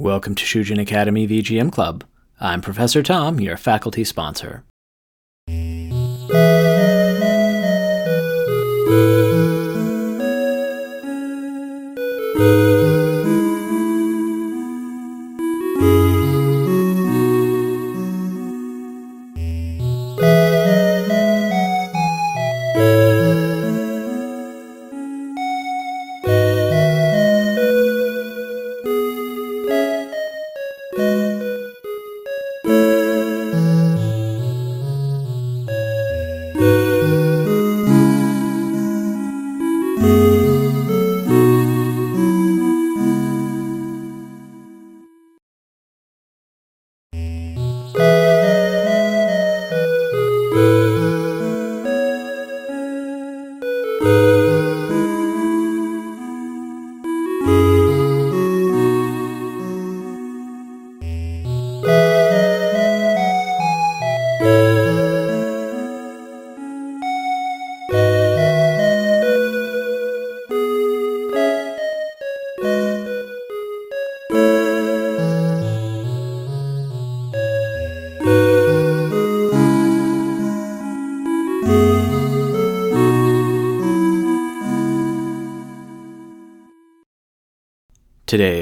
Welcome to Shujin Academy VGM Club. I'm Professor Tom, your faculty sponsor.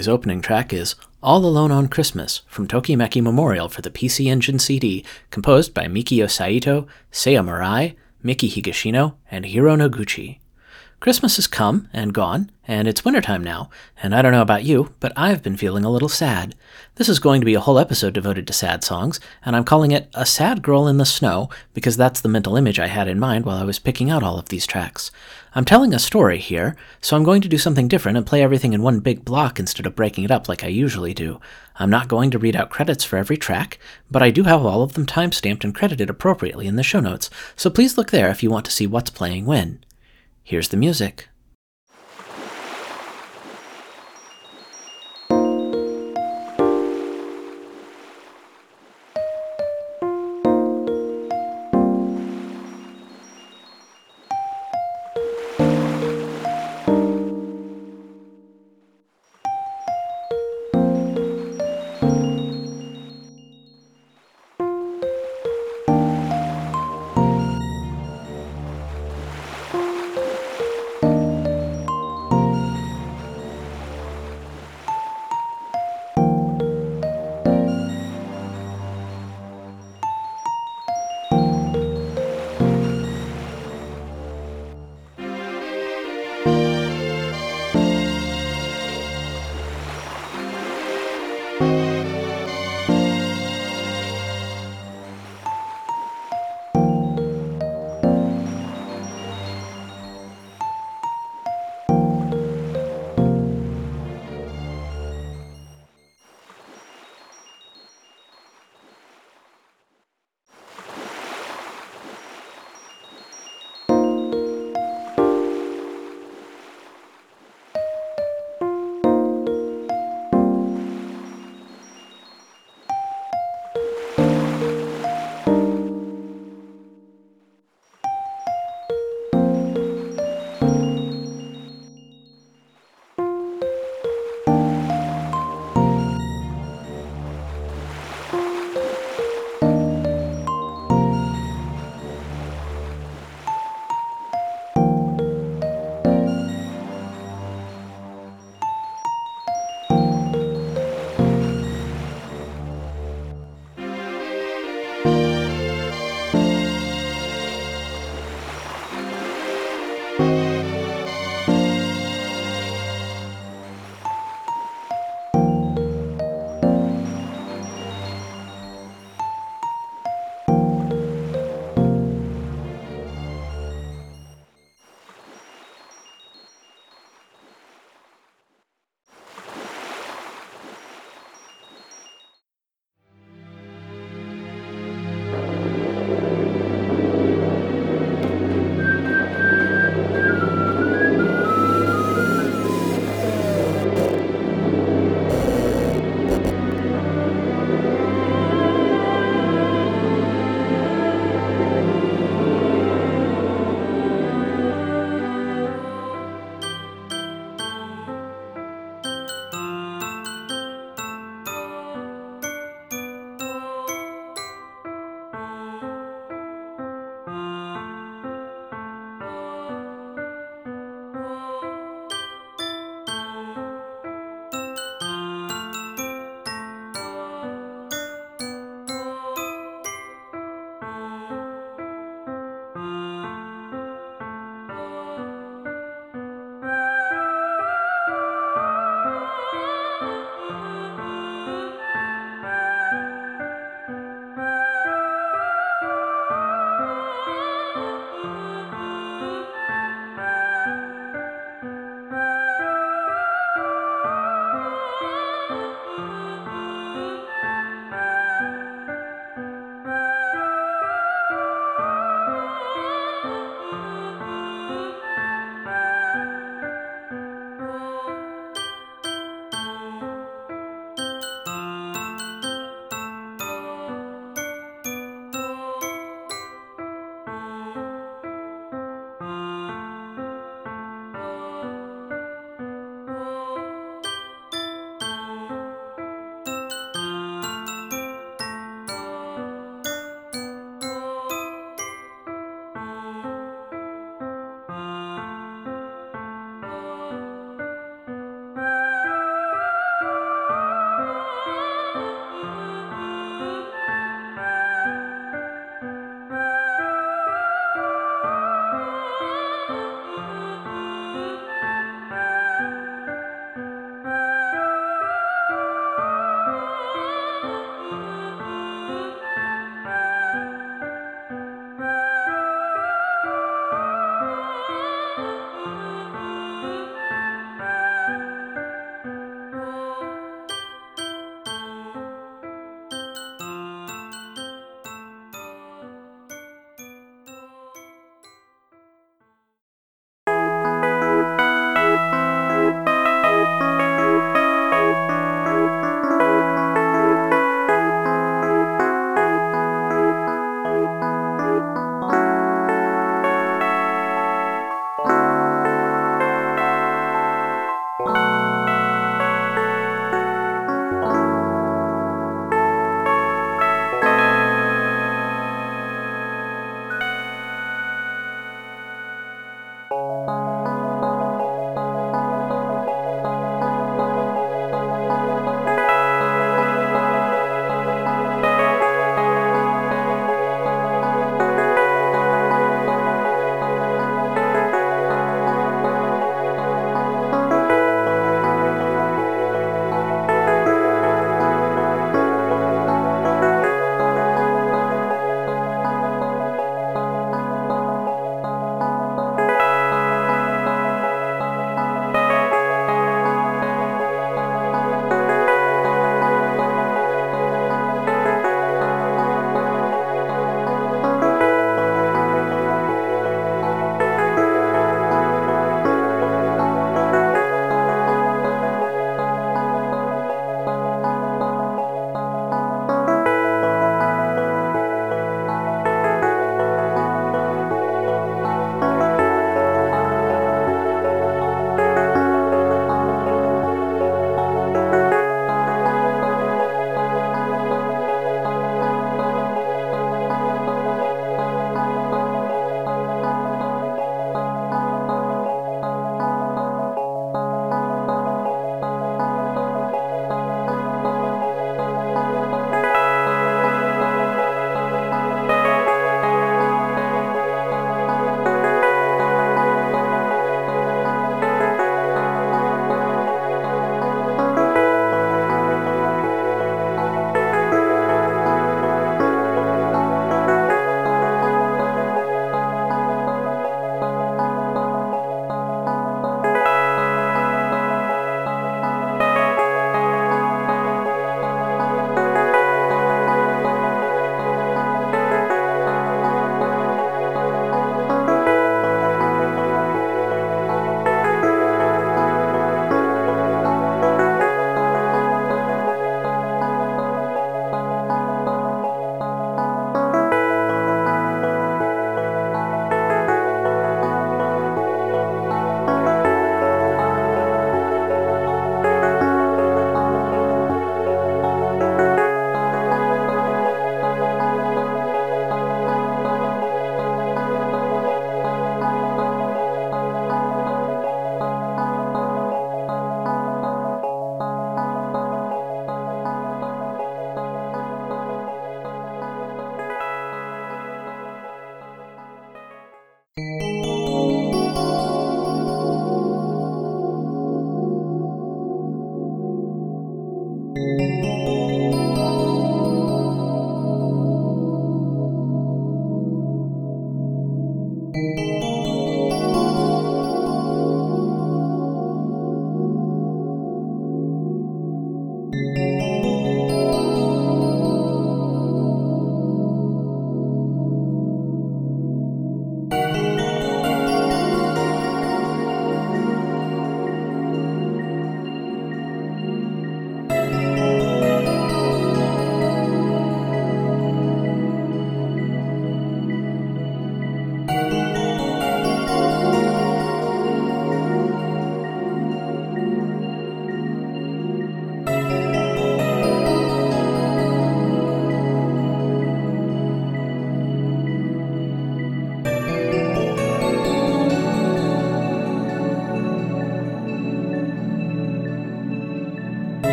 Today's opening track is All Alone on Christmas from Tokimeki Memorial for the PC Engine CD, composed by Mikio Saito, Seiya Murai, Miki Higashino, and Hiro Noguchi. Christmas has come and gone, and it's wintertime now, and I don't know about you, but I've been feeling a little sad. This is going to be a whole episode devoted to sad songs, and I'm calling it A Sad Girl in the Snow because that's the mental image I had in mind while I was picking out all of these tracks. I'm telling a story here, so I'm going to do something different and play everything in one big block instead of breaking it up like I usually do. I'm not going to read out credits for every track, but I do have all of them timestamped and credited appropriately in the show notes, so please look there if you want to see what's playing when. Here's the music.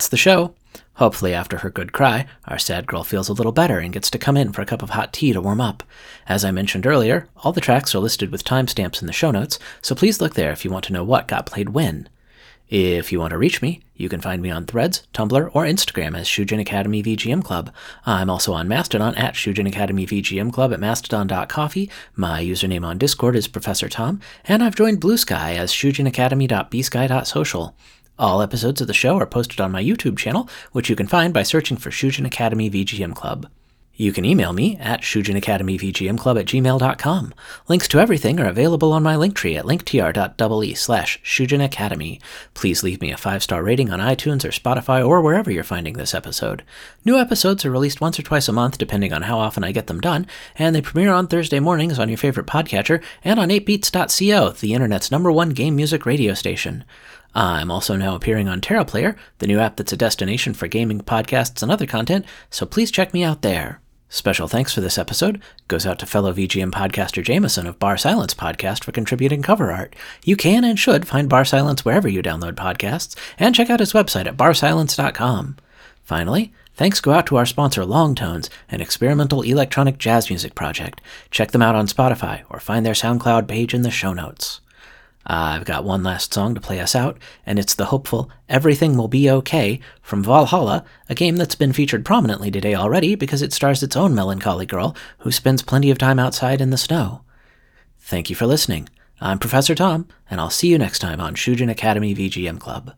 That's the show. Hopefully, after her good cry, our sad girl feels a little better and gets to come in for a cup of hot tea to warm up. As I mentioned earlier, all the tracks are listed with timestamps in the show notes, so please look there if you want to know what got played when. If you want to reach me, you can find me on Threads, Tumblr, or Instagram as Shujin Academy VGM Club. I'm also on Mastodon at Shujin Academy VGM Club at mastodon.coffee. My username on Discord is Professor Tom, and I've joined Bluesky as shujinacademy.bsky.social. All episodes of the show are posted on my YouTube channel, which you can find by searching for Shujin Academy VGM Club. You can email me at shujinacademyvgmclub at gmail.com. Links to everything are available on my linktree at linktr.ee slash shujinacademy. Please leave me a five-star rating on iTunes or Spotify or wherever you're finding this episode. New episodes are released once or twice a month, depending on how often I get them done, and they premiere on Thursday mornings on your favorite podcatcher and on 8beats.co, the internet's number one game music radio station. I'm also now appearing on TerraPlayer, the new app that's a destination for gaming, podcasts, and other content, so please check me out there. Special thanks for this episode goes out to fellow VGM podcaster Jameson of barSILENCE Podcast for contributing cover art. You can and should find barSILENCE wherever you download podcasts, and check out his website at barsilence.com. Finally, Thanks go out to our sponsor LongTones, an experimental electronic jazz music project. Check them out on Spotify or find their SoundCloud page in the show notes. Uh, I've got one last song to play us out, and it's the hopeful Everything Will Be Okay from VA-11 Hall-A, a game that's been featured prominently today already because it stars its own melancholy girl who spends plenty of time outside in the snow. Thank you for listening. I'm Professor Tom, and I'll see you next time on Shujin Academy VGM Club.